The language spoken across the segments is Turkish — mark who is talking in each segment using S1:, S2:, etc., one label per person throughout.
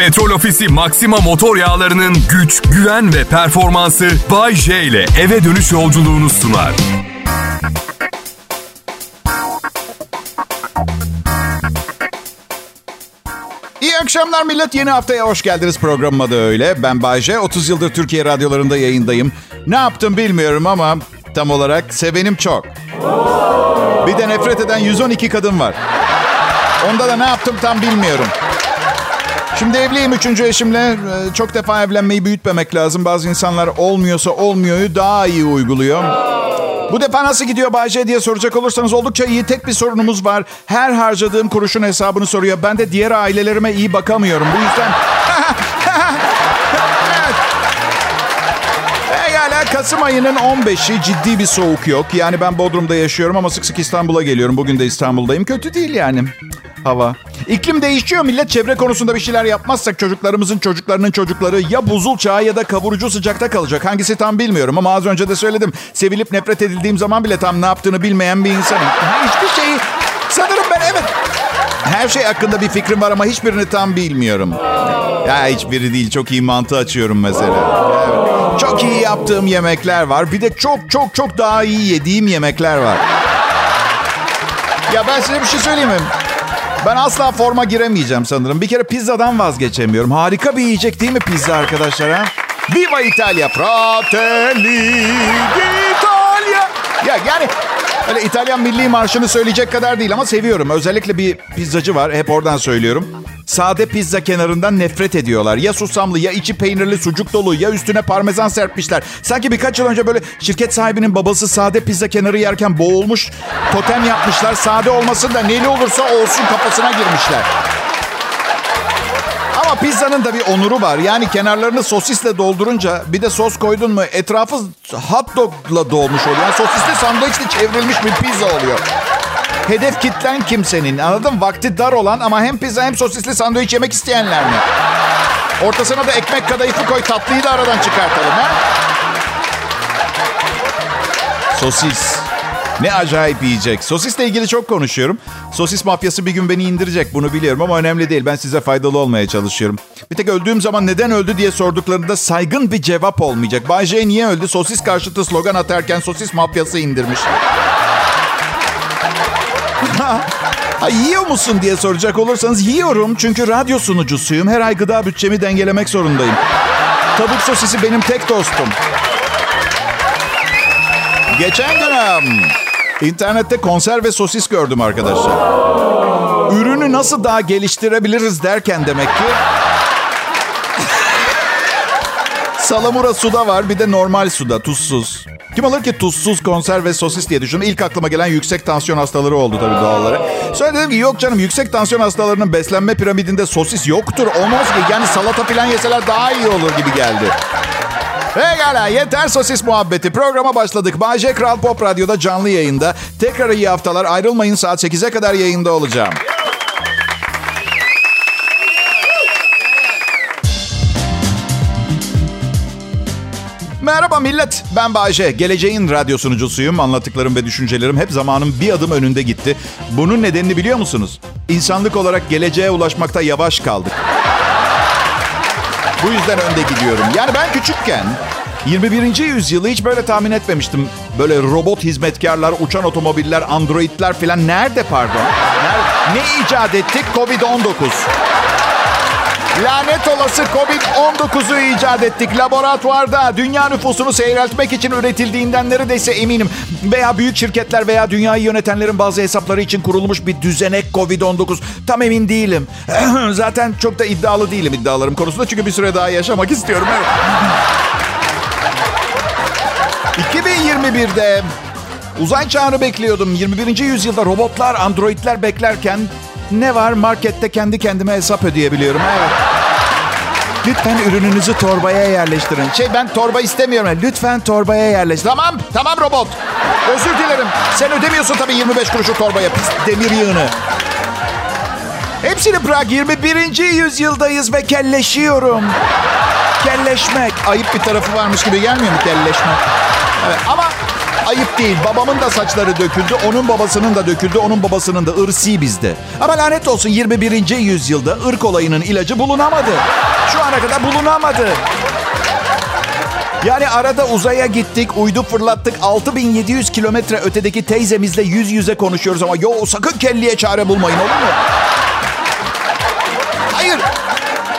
S1: Petrol Ofisi Maxima motor yağlarının güç, güven ve performansı Bay J ile eve dönüş yolculuğunu sunar.
S2: İyi akşamlar millet. Yeni haftaya hoş geldiniz programıma da öyle. Ben Bayce. 30 yıldır Türkiye radyolarında yayındayım. Ne yaptım bilmiyorum ama tam olarak sevenim çok. Bir de nefret eden 112 kadın var. Onda da ne yaptım tam bilmiyorum. Şimdi evliyim üçüncü eşimle. Ee, Çok defa evlenmeyi büyütmemek lazım. Bazı insanlar olmuyorsa olmuyoryu daha iyi uyguluyor. Bu defa nasıl gidiyor Bayce diye soracak olursanız oldukça iyi. Tek bir sorunumuz var. Her harcadığım kuruşun hesabını soruyor. Ben de diğer ailelerime iyi bakamıyorum. Bu yüzden... Pekala Kasım ayının 15'i ciddi bir soğuk yok. Yani ben Bodrum'da yaşıyorum ama sık sık İstanbul'a geliyorum. Bugün de İstanbul'dayım. Kötü değil yani hava. İklim değişiyor millet. Çevre konusunda bir şeyler yapmazsak çocuklarımızın çocuklarının çocukları ya buzul çağı ya da kavurucu sıcakta kalacak. Hangisi tam bilmiyorum ama az önce de söyledim. Sevilip nefret edildiğim zaman bile tam ne yaptığını bilmeyen bir insanım. Hiçbir şeyi sanırım ben evet her şey hakkında bir fikrim var ama hiçbirini tam bilmiyorum. Ya hiçbiri değil. Çok iyi mantı açıyorum mesela. Evet. Çok iyi yaptığım yemekler var. Bir de çok çok çok daha iyi yediğim yemekler var. Ya ben size bir şey söyleyeyim mi? Ben asla forma giremeyeceğim sanırım. Bir kere pizzadan vazgeçemiyorum. Harika bir yiyecek değil mi pizza arkadaşlar ha? Viva Italia! Fratelli d'Italia! Ya yani öyle İtalyan milli marşını söyleyecek kadar değil ama seviyorum. Özellikle bir pizzacı var. Hep oradan söylüyorum. Sade pizza kenarından nefret ediyorlar. Ya susamlı ya içi peynirli sucuk dolu ya üstüne parmesan serpmişler. Sanki birkaç yıl önce böyle şirket sahibinin babası sade pizza kenarı yerken boğulmuş. Totem yapmışlar. Sade olmasın da neli olursa olsun kafasına girmişler. Ama pizzanın da bir onuru var. Yani kenarlarını sosisle doldurunca bir de sos koydun mu etrafı hot dogla dolmuş oluyor. Yani sosisli sandviçle çevrilmiş bir pizza oluyor. Hedef kitlen kimsenin anladın? Vakti dar olan ama hem pizza hem sosisli sandviç yemek isteyenler mi? Ortasına da ekmek kadayıfı koy tatlıyı da aradan çıkartalım ha? Sosis. Ne acayip yiyecek. Sosisle ilgili çok konuşuyorum. Sosis mafyası bir gün beni indirecek bunu biliyorum ama önemli değil. Ben size faydalı olmaya çalışıyorum. Bir tek öldüğüm zaman neden öldü diye sorduklarında saygın bir cevap olmayacak. Bay J niye öldü? Sosis karşıtı slogan atarken sosis mafyası indirmiş. Ha, yiyor musun diye soracak olursanız yiyorum. Çünkü radyo sunucusuyum. Her ay gıda bütçemi dengelemek zorundayım. Tavuk sosisi benim tek dostum. Geçen dönem internette konserve sosis gördüm arkadaşlar. Ürünü nasıl daha geliştirebiliriz derken demek ki... Salamura suda var bir de normal suda tuzsuz. Kim alır ki tuzsuz konserve sosis diye düşündüm. İlk aklıma gelen yüksek tansiyon hastaları oldu tabii doğal olarak. Sonra dedim ki yok canım yüksek tansiyon hastalarının beslenme piramidinde sosis yoktur. Olmaz ki yani salata falan yeseler daha iyi olur gibi geldi. Pekala yeter sosis muhabbeti. Programa başladık. Bay J Kral Pop Radyo'da canlı yayında. Tekrar iyi haftalar. Ayrılmayın saat 8'e kadar yayında olacağım. Merhaba millet. Ben Bayce. Geleceğin radyo sunucusuyum. Anlattıklarım ve düşüncelerim hep zamanın bir adım önünde gitti. Bunun nedenini biliyor musunuz? İnsanlık olarak geleceğe ulaşmakta yavaş kaldık. Bu yüzden önde gidiyorum. Yani ben küçükken 21. yüzyılı hiç böyle tahmin etmemiştim. Böyle robot hizmetkarlar, uçan otomobiller, androidler falan nerede pardon? Nerede? Ne icat ettik? Covid-19. Lanet olası Covid-19'u icat ettik. Laboratuvarda dünya nüfusunu seyreltmek için üretildiğinden neredeyse eminim. Veya büyük şirketler veya dünyayı yönetenlerin bazı hesapları için kurulmuş bir düzenek Covid-19. Tam emin değilim. Zaten çok da iddialı değilim iddialarım konusunda. Çünkü bir süre daha yaşamak istiyorum. Evet. 2021'de uzay çağını bekliyordum. 21. yüzyılda robotlar, androidler beklerken ne var? Markette kendi kendime hesap ödeyebiliyorum. Evet. Lütfen ürününüzü torbaya yerleştirin. Şey ben torba istemiyorum. Lütfen torbaya yerleştirin. Tamam, tamam robot. Özür dilerim. Sen ödemiyorsun tabii 25 kuruşu torbaya. Pis demir yığını. Hepsini bırak. 21. yüzyıldayız ve kelleşiyorum. Kelleşmek. Ayıp bir tarafı varmış gibi gelmiyor mu kelleşmek? Evet ama Ayıp değil. Babamın da saçları döküldü. Onun babasının da döküldü. Onun babasının da ırsi bizde. Ama lanet olsun 21. yüzyılda ırk olayının ilacı bulunamadı. Şu ana kadar bulunamadı. Yani arada uzaya gittik, uydu fırlattık. 6700 kilometre ötedeki teyzemizle yüz yüze konuşuyoruz ama yo sakın kelliye çare bulmayın olur mu? Hayır.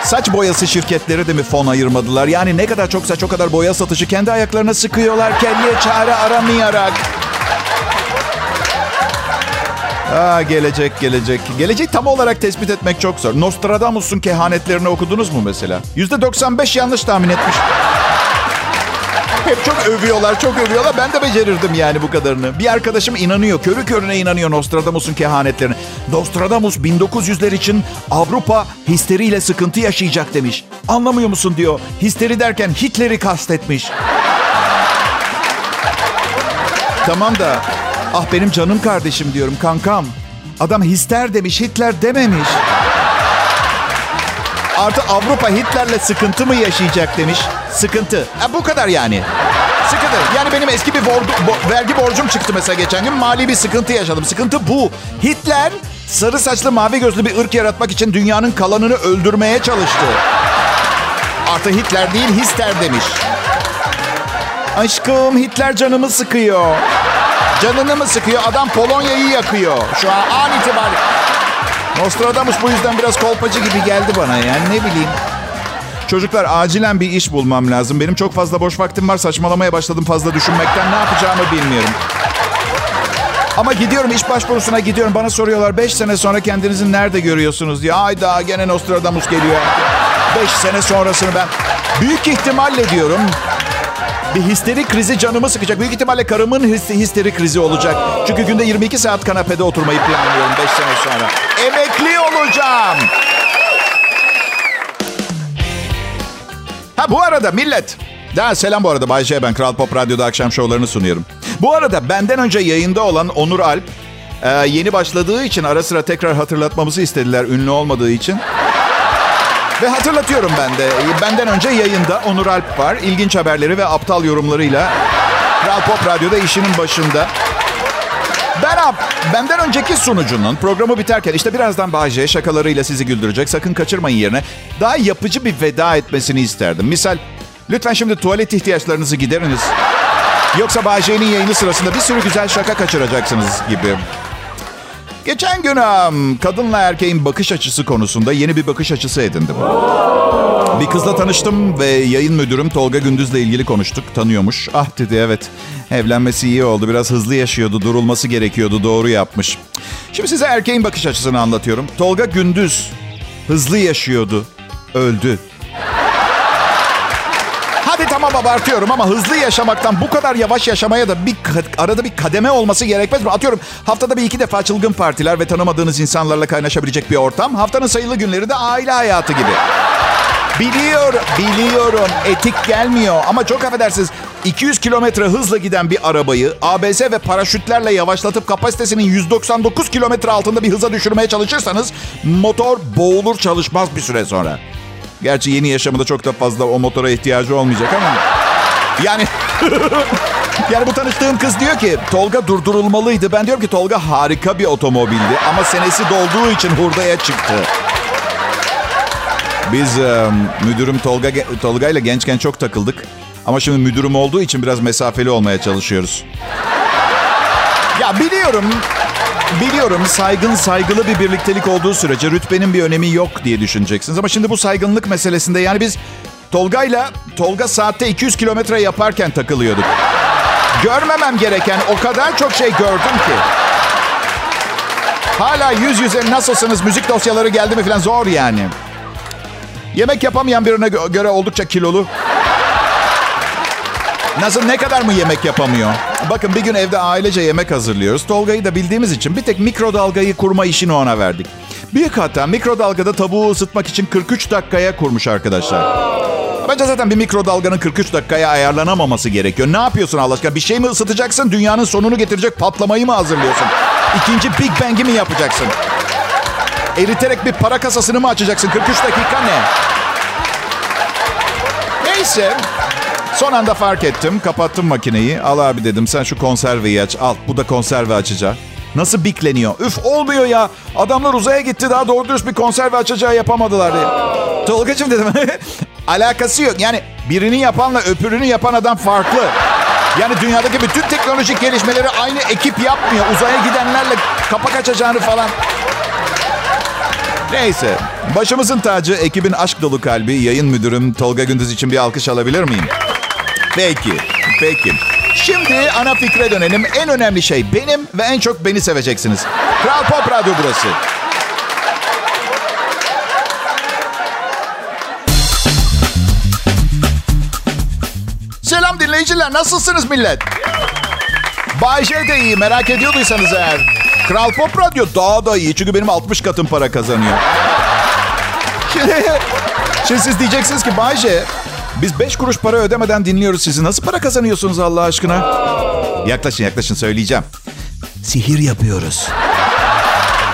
S2: Saç boyası şirketleri de mi fon ayırmadılar? Yani ne kadar çok saç o kadar boya satışı kendi ayaklarına sıkıyorlar kelliye çare aramayarak. Aa, gelecek gelecek. Gelecek tam olarak tespit etmek çok zor. Nostradamus'un kehanetlerini okudunuz mu mesela? %95 yanlış tahmin etmiş. Hep çok övüyorlar, çok övüyorlar. Ben de becerirdim yani bu kadarını. Bir arkadaşım inanıyor, körü körüne inanıyor Nostradamus'un kehanetlerine. Nostradamus 1900'ler için Avrupa histeriyle sıkıntı yaşayacak demiş. Anlamıyor musun diyor. Histeri derken Hitler'i kastetmiş. tamam da ah benim canım kardeşim diyorum kankam. Adam hister demiş, Hitler dememiş. Artı Avrupa Hitler'le sıkıntı mı yaşayacak demiş. Sıkıntı. Ha, bu kadar yani. Sıkıntı. Yani benim eski bir bordu- bo- vergi borcum çıktı mesela geçen gün. Mali bir sıkıntı yaşadım. Sıkıntı bu. Hitler sarı saçlı mavi gözlü bir ırk yaratmak için dünyanın kalanını öldürmeye çalıştı. Artı Hitler değil Hister demiş. Aşkım Hitler canımı sıkıyor. Canını mı sıkıyor? Adam Polonya'yı yakıyor. Şu an an itibariyle. Nostradamus bu yüzden biraz kolpacı gibi geldi bana yani ne bileyim. Çocuklar acilen bir iş bulmam lazım. Benim çok fazla boş vaktim var. Saçmalamaya başladım fazla düşünmekten. Ne yapacağımı bilmiyorum. Ama gidiyorum iş başvurusuna gidiyorum. Bana soruyorlar 5 sene sonra kendinizi nerede görüyorsunuz diye. Ay daha gene Nostradamus geliyor. 5 sene sonrasını ben büyük ihtimalle diyorum bir histeri krizi canımı sıkacak. Büyük ihtimalle karımın his- histeri krizi olacak. Çünkü günde 22 saat kanapede oturmayı planlıyorum 5 sene sonra. Emekli olacağım. Ha bu arada millet. Daha selam bu arada Bay J. Ben Kral Pop Radyo'da akşam şovlarını sunuyorum. Bu arada benden önce yayında olan Onur Alp e, yeni başladığı için ara sıra tekrar hatırlatmamızı istediler ünlü olmadığı için. Ve hatırlatıyorum ben de. Benden önce yayında Onur Alp var. İlginç haberleri ve aptal yorumlarıyla Kral Pop Radyo'da işinin başında. Ben ab, benden önceki sunucunun programı biterken işte birazdan Bahçe şakalarıyla sizi güldürecek. Sakın kaçırmayın yerine. Daha yapıcı bir veda etmesini isterdim. Misal, lütfen şimdi tuvalet ihtiyaçlarınızı gideriniz. Yoksa Bahçe'nin yayını sırasında bir sürü güzel şaka kaçıracaksınız gibi. Geçen gün kadınla erkeğin bakış açısı konusunda yeni bir bakış açısı edindim. Bir kızla tanıştım ve yayın müdürüm Tolga Gündüz'le ilgili konuştuk. Tanıyormuş. Ah dedi evet. Evlenmesi iyi oldu. Biraz hızlı yaşıyordu. Durulması gerekiyordu. Doğru yapmış. Şimdi size erkeğin bakış açısını anlatıyorum. Tolga Gündüz hızlı yaşıyordu. Öldü. Tamam abartıyorum ama hızlı yaşamaktan bu kadar yavaş yaşamaya da bir arada bir kademe olması gerekmez mi? Atıyorum haftada bir iki defa çılgın partiler ve tanımadığınız insanlarla kaynaşabilecek bir ortam. Haftanın sayılı günleri de aile hayatı gibi. Biliyorum, biliyorum. Etik gelmiyor. Ama çok affedersiniz. 200 kilometre hızla giden bir arabayı ABS ve paraşütlerle yavaşlatıp kapasitesinin 199 kilometre altında bir hıza düşürmeye çalışırsanız motor boğulur çalışmaz bir süre sonra. Gerçi yeni yaşamında çok da fazla o motora ihtiyacı olmayacak ama. Yani yani bu tanıştığım kız diyor ki Tolga durdurulmalıydı. Ben diyorum ki Tolga harika bir otomobildi ama senesi dolduğu için hurdaya çıktı. Biz e, müdürüm Tolga Tolga ile gençken çok takıldık. Ama şimdi müdürüm olduğu için biraz mesafeli olmaya çalışıyoruz. Ya biliyorum, biliyorum saygın saygılı bir birliktelik olduğu sürece rütbenin bir önemi yok diye düşüneceksiniz. Ama şimdi bu saygınlık meselesinde yani biz Tolga'yla Tolga saatte 200 kilometre yaparken takılıyorduk. Görmemem gereken o kadar çok şey gördüm ki. Hala yüz yüze nasılsınız müzik dosyaları geldi mi falan zor yani. Yemek yapamayan birine gö- göre oldukça kilolu. Nasıl ne kadar mı yemek yapamıyor? Bakın bir gün evde ailece yemek hazırlıyoruz. Tolga'yı da bildiğimiz için bir tek mikrodalgayı kurma işini ona verdik. Büyük hata mikrodalgada tavuğu ısıtmak için 43 dakikaya kurmuş arkadaşlar. Bence zaten bir mikrodalganın 43 dakikaya ayarlanamaması gerekiyor. Ne yapıyorsun Allah aşkına? Bir şey mi ısıtacaksın? Dünyanın sonunu getirecek patlamayı mı hazırlıyorsun? İkinci Big Bang'i mi yapacaksın? Eriterek bir para kasasını mı açacaksın? 43 dakika ne? Neyse. Son anda fark ettim. Kapattım makineyi. Al abi dedim sen şu konserveyi aç. Al bu da konserve açacak. Nasıl bikleniyor? Üf olmuyor ya. Adamlar uzaya gitti daha doğru dürüst bir konserve açacağı yapamadılar diye. Tolga'cığım dedim. Alakası yok. Yani birini yapanla öpürünü yapan adam farklı. Yani dünyadaki bütün teknolojik gelişmeleri aynı ekip yapmıyor. Uzaya gidenlerle kapak açacağını falan. Neyse. Başımızın tacı ekibin aşk dolu kalbi yayın müdürüm Tolga Gündüz için bir alkış alabilir miyim? Peki. Peki. Şimdi ana fikre dönelim. En önemli şey benim ve en çok beni seveceksiniz. Kral Pop Radyo burası. Selam dinleyiciler. Nasılsınız millet? Bay J de iyi. Merak ediyorduysanız eğer. Kral Pop Radyo daha da iyi. Çünkü benim 60 katım para kazanıyor. Şimdi, şimdi siz diyeceksiniz ki Bay J, biz 5 kuruş para ödemeden dinliyoruz sizi. Nasıl para kazanıyorsunuz Allah aşkına? Yaklaşın yaklaşın söyleyeceğim. Sihir yapıyoruz.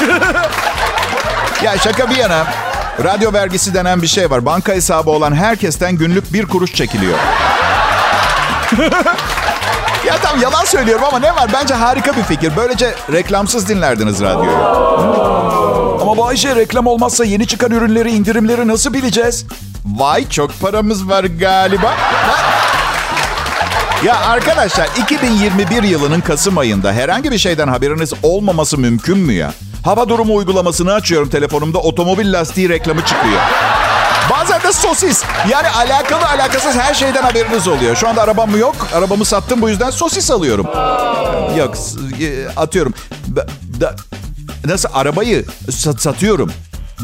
S2: ya şaka bir yana. Radyo vergisi denen bir şey var. Banka hesabı olan herkesten günlük bir kuruş çekiliyor. ya tamam yalan söylüyorum ama ne var? Bence harika bir fikir. Böylece reklamsız dinlerdiniz radyoyu. Ama Bayşe reklam olmazsa yeni çıkan ürünleri, indirimleri nasıl bileceğiz? Vay çok paramız var galiba. Ya arkadaşlar 2021 yılının Kasım ayında herhangi bir şeyden haberiniz olmaması mümkün mü ya? Hava durumu uygulamasını açıyorum telefonumda otomobil lastiği reklamı çıkıyor. Bazen de sosis. Yani alakalı alakasız her şeyden haberiniz oluyor. Şu anda arabam yok. Arabamı sattım bu yüzden sosis alıyorum. Yok e, atıyorum. Nasıl arabayı sat, satıyorum.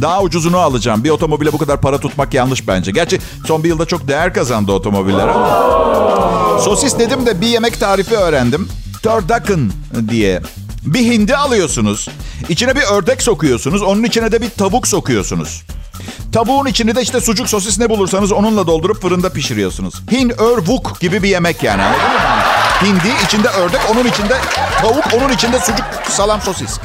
S2: Daha ucuzunu alacağım. Bir otomobile bu kadar para tutmak yanlış bence. Gerçi son bir yılda çok değer kazandı otomobiller ama. Sosis dedim de bir yemek tarifi öğrendim. Turducken diye. Bir hindi alıyorsunuz. İçine bir ördek sokuyorsunuz. Onun içine de bir tavuk sokuyorsunuz. Tavuğun içini de işte sucuk sosis ne bulursanız onunla doldurup fırında pişiriyorsunuz. Hin, ör, vuk gibi bir yemek yani? Hindi, içinde ördek, onun içinde tavuk, onun içinde sucuk, salam, sosis.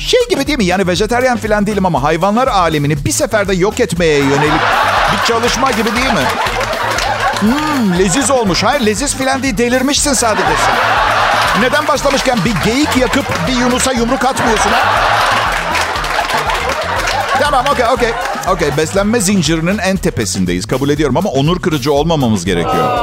S2: Şey gibi değil mi? Yani vejeteryan falan değilim ama hayvanlar alemini bir seferde yok etmeye yönelik bir çalışma gibi değil mi? Hmm, leziz olmuş. Hayır leziz falan değil delirmişsin sadece sen. Neden başlamışken bir geyik yakıp bir Yunus'a yumruk atmıyorsun ha? Tamam okey okey. Okey beslenme zincirinin en tepesindeyiz kabul ediyorum ama onur kırıcı olmamamız gerekiyor.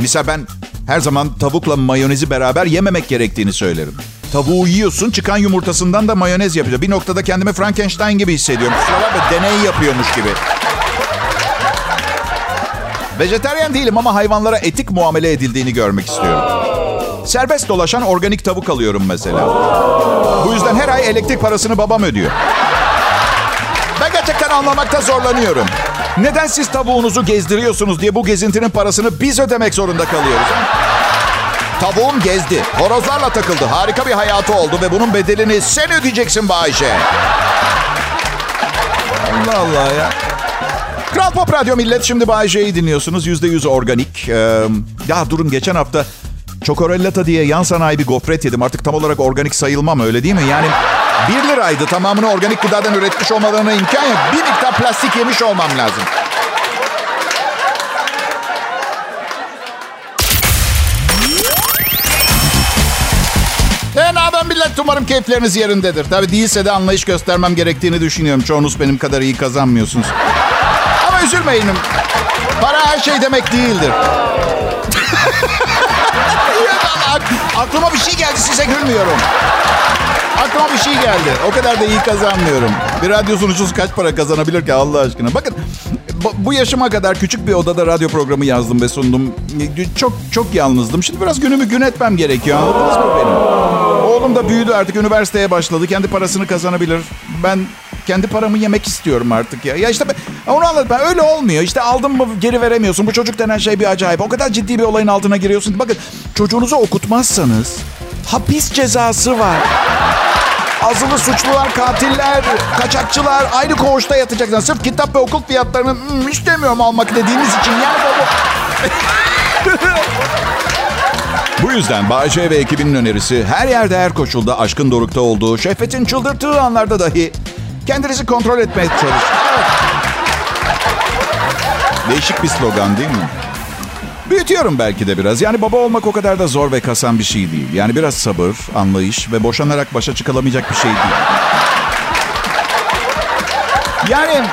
S2: Mesela ben her zaman tavukla mayonezi beraber yememek gerektiğini söylerim. Tavuğu yiyorsun çıkan yumurtasından da mayonez yapıyor. Bir noktada kendimi Frankenstein gibi hissediyorum. Kusura bakma deney yapıyormuş gibi. Vejeteryan değilim ama hayvanlara etik muamele edildiğini görmek istiyorum. Serbest dolaşan organik tavuk alıyorum mesela. Bu yüzden her ay elektrik parasını babam ödüyor. Ben gerçekten anlamakta zorlanıyorum. Neden siz tavuğunuzu gezdiriyorsunuz diye bu gezintinin parasını biz ödemek zorunda kalıyoruz? Tavuğum gezdi. Horozlarla takıldı. Harika bir hayatı oldu ve bunun bedelini sen ödeyeceksin Bayşe. Allah Allah ya. Kral Pop Radyo millet şimdi Bayşe'yi dinliyorsunuz. Yüzde yüz organik. Ee, ya durun geçen hafta Çokorellata diye yan sanayi bir gofret yedim. Artık tam olarak organik sayılmam öyle değil mi? Yani 1 liraydı. Tamamını organik gıdadan üretmiş olmalarına imkan yok. Bir miktar plastik yemiş olmam lazım. Millet? Umarım keyifleriniz yerindedir. Tabii değilse de anlayış göstermem gerektiğini düşünüyorum. Çoğunuz benim kadar iyi kazanmıyorsunuz. Ama üzülmeyin. Para her şey demek değildir. Aklıma bir şey geldi size gülmüyorum. Aklıma bir şey geldi. O kadar da iyi kazanmıyorum. Bir radyo sunucusu kaç para kazanabilir ki Allah aşkına? Bakın bu yaşıma kadar küçük bir odada radyo programı yazdım ve sundum. Çok çok yalnızdım. Şimdi biraz günümü gün etmem gerekiyor. Anladınız mı benim? Oğlum da büyüdü artık üniversiteye başladı. Kendi parasını kazanabilir. Ben kendi paramı yemek istiyorum artık ya. Ya işte ben, onu anladım. Ben öyle olmuyor. İşte aldın mı geri veremiyorsun. Bu çocuk denen şey bir acayip. O kadar ciddi bir olayın altına giriyorsun. Bakın çocuğunuzu okutmazsanız hapis cezası var. Azılı suçlular, katiller, kaçakçılar aynı koğuşta yatacaklar. Sırf kitap ve okul fiyatlarını hmm, istemiyorum almak dediğiniz için. Yani bu... Bu yüzden Bayce ve ekibinin önerisi her yerde her koşulda aşkın dorukta olduğu, şehvetin çıldırttığı anlarda dahi kendinizi kontrol etmeye çalışın. Değişik bir slogan değil mi? Büyütüyorum belki de biraz. Yani baba olmak o kadar da zor ve kasan bir şey değil. Yani biraz sabır, anlayış ve boşanarak başa çıkılamayacak bir şey değil. Yani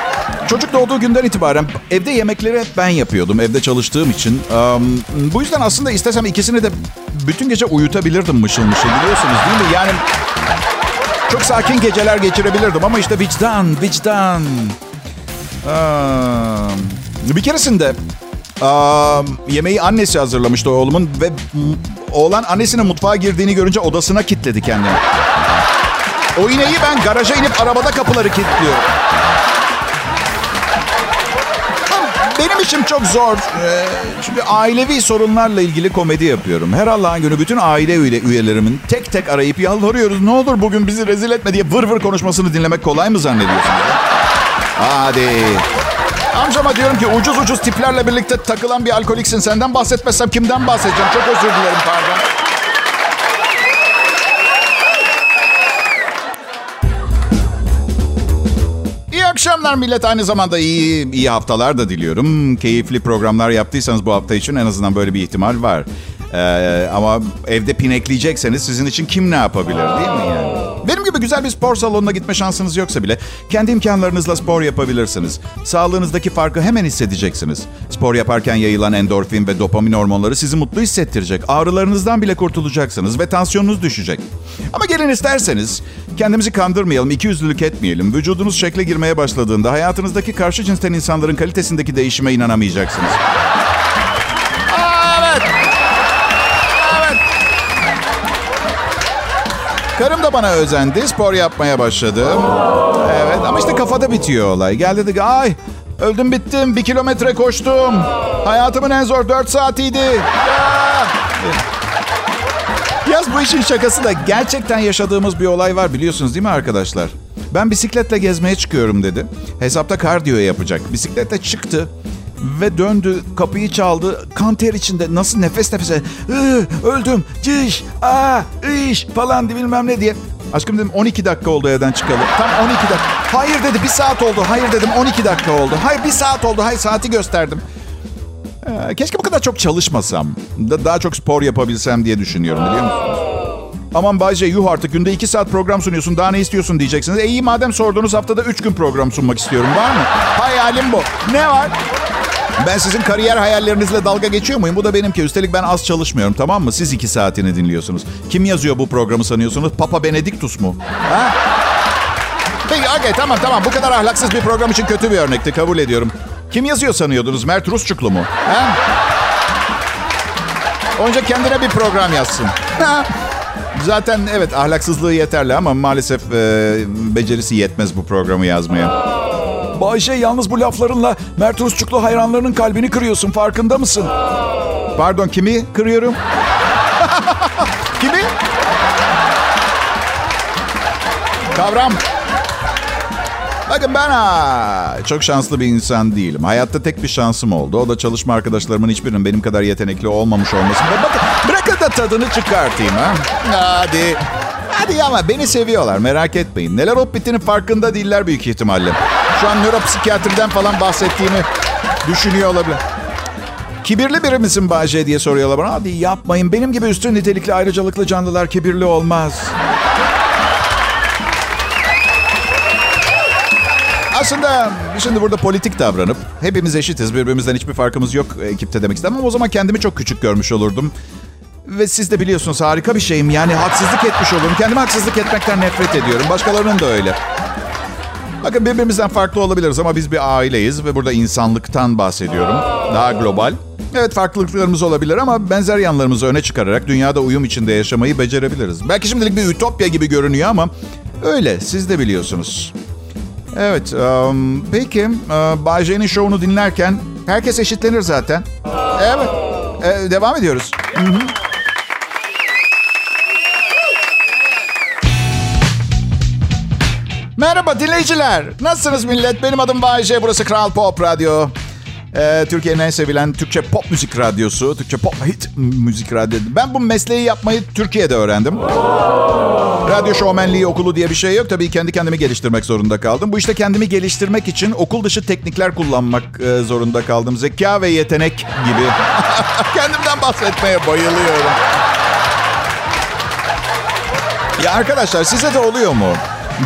S2: çocuk doğduğu günden itibaren evde yemekleri hep ben yapıyordum. Evde çalıştığım için. Um, bu yüzden aslında istesem ikisini de bütün gece uyutabilirdim mışıl mışıl biliyorsunuz değil mi? Yani çok sakin geceler geçirebilirdim ama işte vicdan, vicdan. Um, bir keresinde um, yemeği annesi hazırlamıştı oğlumun ve oğlan annesinin mutfağa girdiğini görünce odasına kilitledi kendini. O ineği ben garaja inip arabada kapıları kilitliyorum. Benim işim çok zor. Ee, çünkü ailevi sorunlarla ilgili komedi yapıyorum. Her Allah'ın günü bütün aile üyelerimin tek tek arayıp yalvarıyoruz. Ne olur bugün bizi rezil etme diye vır vır konuşmasını dinlemek kolay mı zannediyorsunuz? Hadi. Amcama diyorum ki ucuz ucuz tiplerle birlikte takılan bir alkoliksin. Senden bahsetmezsem kimden bahsedeceğim? Çok özür dilerim pardon. Akşamlar millet. Aynı zamanda iyi iyi haftalar da diliyorum. Keyifli programlar yaptıysanız bu hafta için en azından böyle bir ihtimal var. Ee, ama evde pinekleyecekseniz sizin için kim ne yapabilir değil mi yani? Benim gibi güzel bir spor salonuna gitme şansınız yoksa bile kendi imkanlarınızla spor yapabilirsiniz. Sağlığınızdaki farkı hemen hissedeceksiniz. Spor yaparken yayılan endorfin ve dopamin hormonları sizi mutlu hissettirecek. Ağrılarınızdan bile kurtulacaksınız ve tansiyonunuz düşecek. Ama gelin isterseniz kendimizi kandırmayalım, ikiyüzlülük etmeyelim. Vücudunuz şekle girmeye başladığında hayatınızdaki karşı cinsten insanların kalitesindeki değişime inanamayacaksınız. Karım da bana özendi. Spor yapmaya başladım. Evet ama işte kafada bitiyor olay. Gel dedik ay öldüm bittim. Bir kilometre koştum. Hayatımın en zor dört saatiydi. Ya. Yaz bu işin şakası da gerçekten yaşadığımız bir olay var biliyorsunuz değil mi arkadaşlar? Ben bisikletle gezmeye çıkıyorum dedi. Hesapta kardiyo yapacak. Bisikletle çıktı ve döndü kapıyı çaldı kan ter içinde nasıl nefes nefese öldüm ciş aa iş falan bilmem ne diye. Aşkım dedim 12 dakika oldu evden çıkalı. Tam 12 dakika. Hayır dedi bir saat oldu. Hayır dedim 12 dakika oldu. Hayır bir saat oldu. Hayır saati gösterdim. Ee, keşke bu kadar çok çalışmasam. Da, daha çok spor yapabilsem diye düşünüyorum biliyor musunuz? Aman Bayce yuh artık günde 2 saat program sunuyorsun daha ne istiyorsun diyeceksiniz. E iyi madem sordunuz haftada 3 gün program sunmak istiyorum var mı? Hayalim bu. Ne var? Ben sizin kariyer hayallerinizle dalga geçiyor muyum? Bu da benimki. Üstelik ben az çalışmıyorum tamam mı? Siz iki saatini dinliyorsunuz. Kim yazıyor bu programı sanıyorsunuz? Papa Benediktus mu? Ha? Peki okay, tamam tamam. Bu kadar ahlaksız bir program için kötü bir örnekti. Kabul ediyorum. Kim yazıyor sanıyordunuz? Mert Rusçuklu mu? Ha? Önce kendine bir program yazsın. Zaten evet ahlaksızlığı yeterli ama maalesef e, becerisi yetmez bu programı yazmaya. Bayşe yalnız bu laflarınla Mert Rusçuklu hayranlarının kalbini kırıyorsun. Farkında mısın? Pardon kimi kırıyorum? kimi? Kavram. Bakın ben ha, çok şanslı bir insan değilim. Hayatta tek bir şansım oldu. O da çalışma arkadaşlarımın hiçbirinin benim kadar yetenekli olmamış olması. Bakın bırakın da tadını çıkartayım ha. Hadi. Hadi ama beni seviyorlar merak etmeyin. Neler olup bittiğinin farkında değiller büyük ihtimalle. Şu an nöropsikiyatriden falan bahsettiğimi düşünüyor olabilir. Kibirli biri misin Bahçe diye soruyorlar bana. Hadi yapmayın. Benim gibi üstün nitelikli ayrıcalıklı canlılar kibirli olmaz. Aslında şimdi burada politik davranıp hepimiz eşitiz. Birbirimizden hiçbir farkımız yok ekipte demek istemem. Ama o zaman kendimi çok küçük görmüş olurdum. Ve siz de biliyorsunuz harika bir şeyim. Yani haksızlık etmiş olurum. Kendime haksızlık etmekten nefret ediyorum. Başkalarının da öyle. Bakın birbirimizden farklı olabiliriz ama biz bir aileyiz ve burada insanlıktan bahsediyorum. Daha global. Evet farklılıklarımız olabilir ama benzer yanlarımızı öne çıkararak dünyada uyum içinde yaşamayı becerebiliriz. Belki şimdilik bir ütopya gibi görünüyor ama öyle siz de biliyorsunuz. Evet um, peki uh, Bay J'nin şovunu dinlerken herkes eşitlenir zaten. Evet ee, devam ediyoruz. Hı hı. Merhaba dinleyiciler. Nasılsınız millet? Benim adım Bayece. Burası Kral Pop Radyo. Ee, Türkiye'nin en sevilen Türkçe pop müzik radyosu. Türkçe pop hit müzik radyosu. Ben bu mesleği yapmayı Türkiye'de öğrendim. Radyo şovmenliği okulu diye bir şey yok. Tabii kendi kendimi geliştirmek zorunda kaldım. Bu işte kendimi geliştirmek için okul dışı teknikler kullanmak e, zorunda kaldım. Zeka ve yetenek gibi. Kendimden bahsetmeye bayılıyorum. Ya arkadaşlar size de oluyor mu?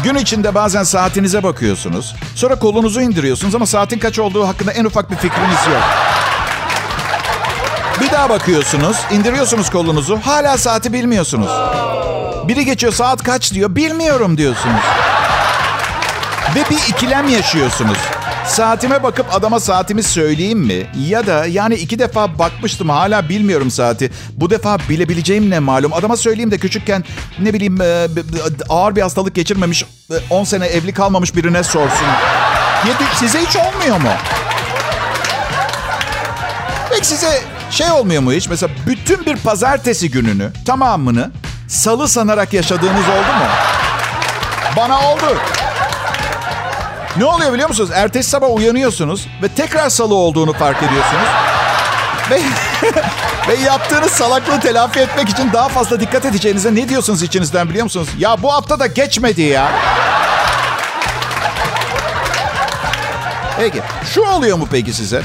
S2: Gün içinde bazen saatinize bakıyorsunuz. Sonra kolunuzu indiriyorsunuz ama saatin kaç olduğu hakkında en ufak bir fikriniz yok. Bir daha bakıyorsunuz, indiriyorsunuz kolunuzu. Hala saati bilmiyorsunuz. Biri geçiyor saat kaç diyor. Bilmiyorum diyorsunuz. Ve bir ikilem yaşıyorsunuz. Saatime bakıp adama saatimi söyleyeyim mi? Ya da yani iki defa bakmıştım hala bilmiyorum saati. Bu defa bilebileceğim ne malum. Adama söyleyeyim de küçükken ne bileyim e, ağır bir hastalık geçirmemiş 10 sene evli kalmamış birine sorsun. Size hiç olmuyor mu? Peki size şey olmuyor mu hiç? Mesela bütün bir pazartesi gününü tamamını salı sanarak yaşadığınız oldu mu? Bana oldu. Ne oluyor biliyor musunuz? Ertesi sabah uyanıyorsunuz ve tekrar salı olduğunu fark ediyorsunuz. Ve, ve yaptığınız salaklığı telafi etmek için daha fazla dikkat edeceğinize ne diyorsunuz içinizden biliyor musunuz? Ya bu hafta da geçmedi ya. Peki şu oluyor mu peki size?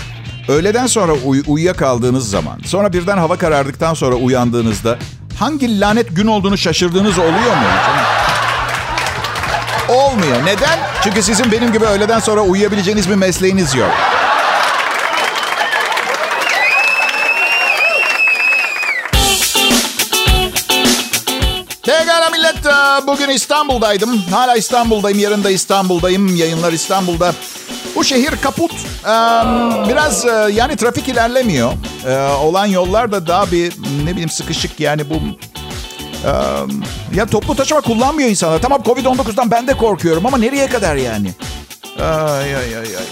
S2: Öğleden sonra uy- uyuyakaldığınız zaman, sonra birden hava karardıktan sonra uyandığınızda hangi lanet gün olduğunu şaşırdığınız oluyor mu? Olmuyor. Neden? Çünkü sizin benim gibi öğleden sonra uyuyabileceğiniz bir mesleğiniz yok. Pekala millet. Bugün İstanbul'daydım. Hala İstanbul'dayım. Yarın da İstanbul'dayım. Yayınlar İstanbul'da. Bu şehir kaput. Biraz yani trafik ilerlemiyor. Olan yollar da daha bir ne bileyim sıkışık yani bu ya toplu taşıma kullanmıyor insanlar. Tamam Covid-19'dan ben de korkuyorum ama nereye kadar yani? Ay ay ay ay.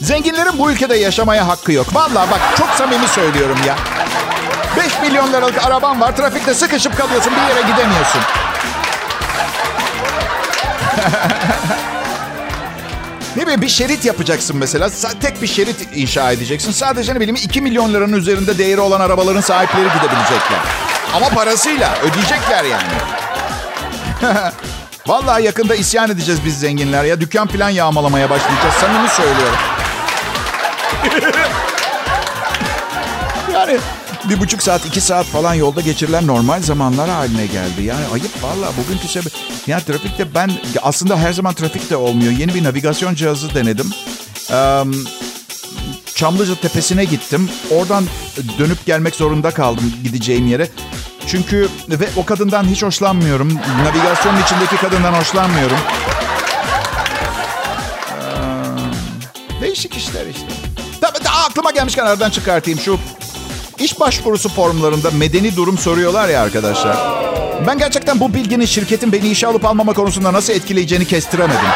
S2: Zenginlerin bu ülkede yaşamaya hakkı yok. Vallahi bak çok samimi söylüyorum ya. 5 milyon liralık araban var. Trafikte sıkışıp kalıyorsun. Bir yere gidemiyorsun. ne bileyim bir şerit yapacaksın mesela. Tek bir şerit inşa edeceksin. Sadece ne bileyim 2 milyon liranın üzerinde değeri olan arabaların sahipleri gidebilecekler. Ama parasıyla ödeyecekler yani. Vallahi yakında isyan edeceğiz biz zenginler ya. Dükkan falan yağmalamaya başlayacağız. Samimi söylüyorum. yani bir buçuk saat, iki saat falan yolda geçirilen normal zamanlar haline geldi. Yani ayıp valla bugünkü sebep. Yani trafikte ben aslında her zaman trafikte olmuyor. Yeni bir navigasyon cihazı denedim. Ee, Çamlıca Tepesi'ne gittim. Oradan dönüp gelmek zorunda kaldım gideceğim yere. Çünkü ve o kadından hiç hoşlanmıyorum. Navigasyonun içindeki kadından hoşlanmıyorum. Ee, değişik işler işte. Tabii daha aklıma gelmişken aradan çıkartayım şu iş başvurusu formlarında medeni durum soruyorlar ya arkadaşlar. Ben gerçekten bu bilginin şirketin beni işe alıp almama konusunda nasıl etkileyeceğini kestiremedim.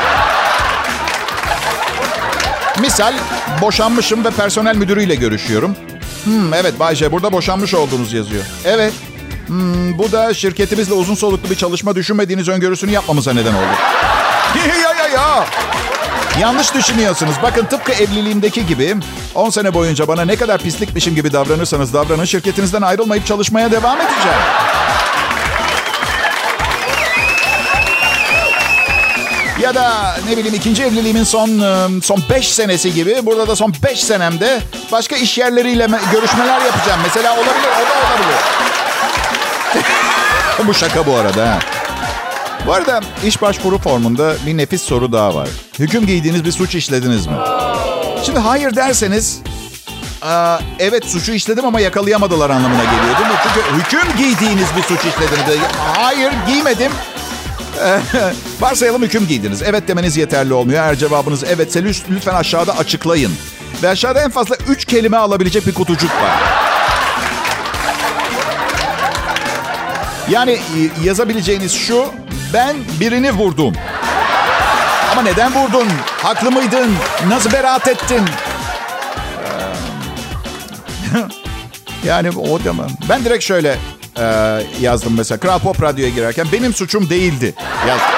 S2: Misal boşanmışım ve personel müdürüyle görüşüyorum. Hmm, evet Bayce burada boşanmış olduğunuz yazıyor. Evet. Hmm, bu da şirketimizle uzun soluklu bir çalışma düşünmediğiniz öngörüsünü yapmamıza neden oldu. ya ya ya. Yanlış düşünüyorsunuz. Bakın tıpkı evliliğimdeki gibi 10 sene boyunca bana ne kadar pislikmişim gibi davranırsanız davranın şirketinizden ayrılmayıp çalışmaya devam edeceğim. Ya da ne bileyim ikinci evliliğimin son son 5 senesi gibi burada da son 5 senemde başka iş yerleriyle görüşmeler yapacağım. Mesela olabilir, o da olabilir. bu şaka bu arada. Ha. Bu arada iş başvuru formunda bir nefis soru daha var. Hüküm giydiğiniz bir suç işlediniz mi? Şimdi hayır derseniz evet suçu işledim ama yakalayamadılar anlamına geliyor değil mi? Çünkü hüküm giydiğiniz bir suç işlediniz. Hayır giymedim. Varsayalım hüküm giydiniz. Evet demeniz yeterli olmuyor. Eğer cevabınız evetse lütfen aşağıda açıklayın. Ve aşağıda en fazla üç kelime alabilecek bir kutucuk var. Yani yazabileceğiniz şu, ben birini vurdum. Ama neden vurdun? Haklı mıydın? Nasıl beraat ettin? yani o da mı? Ben direkt şöyle e, yazdım mesela. Kral Pop Radyo'ya girerken benim suçum değildi yazdım.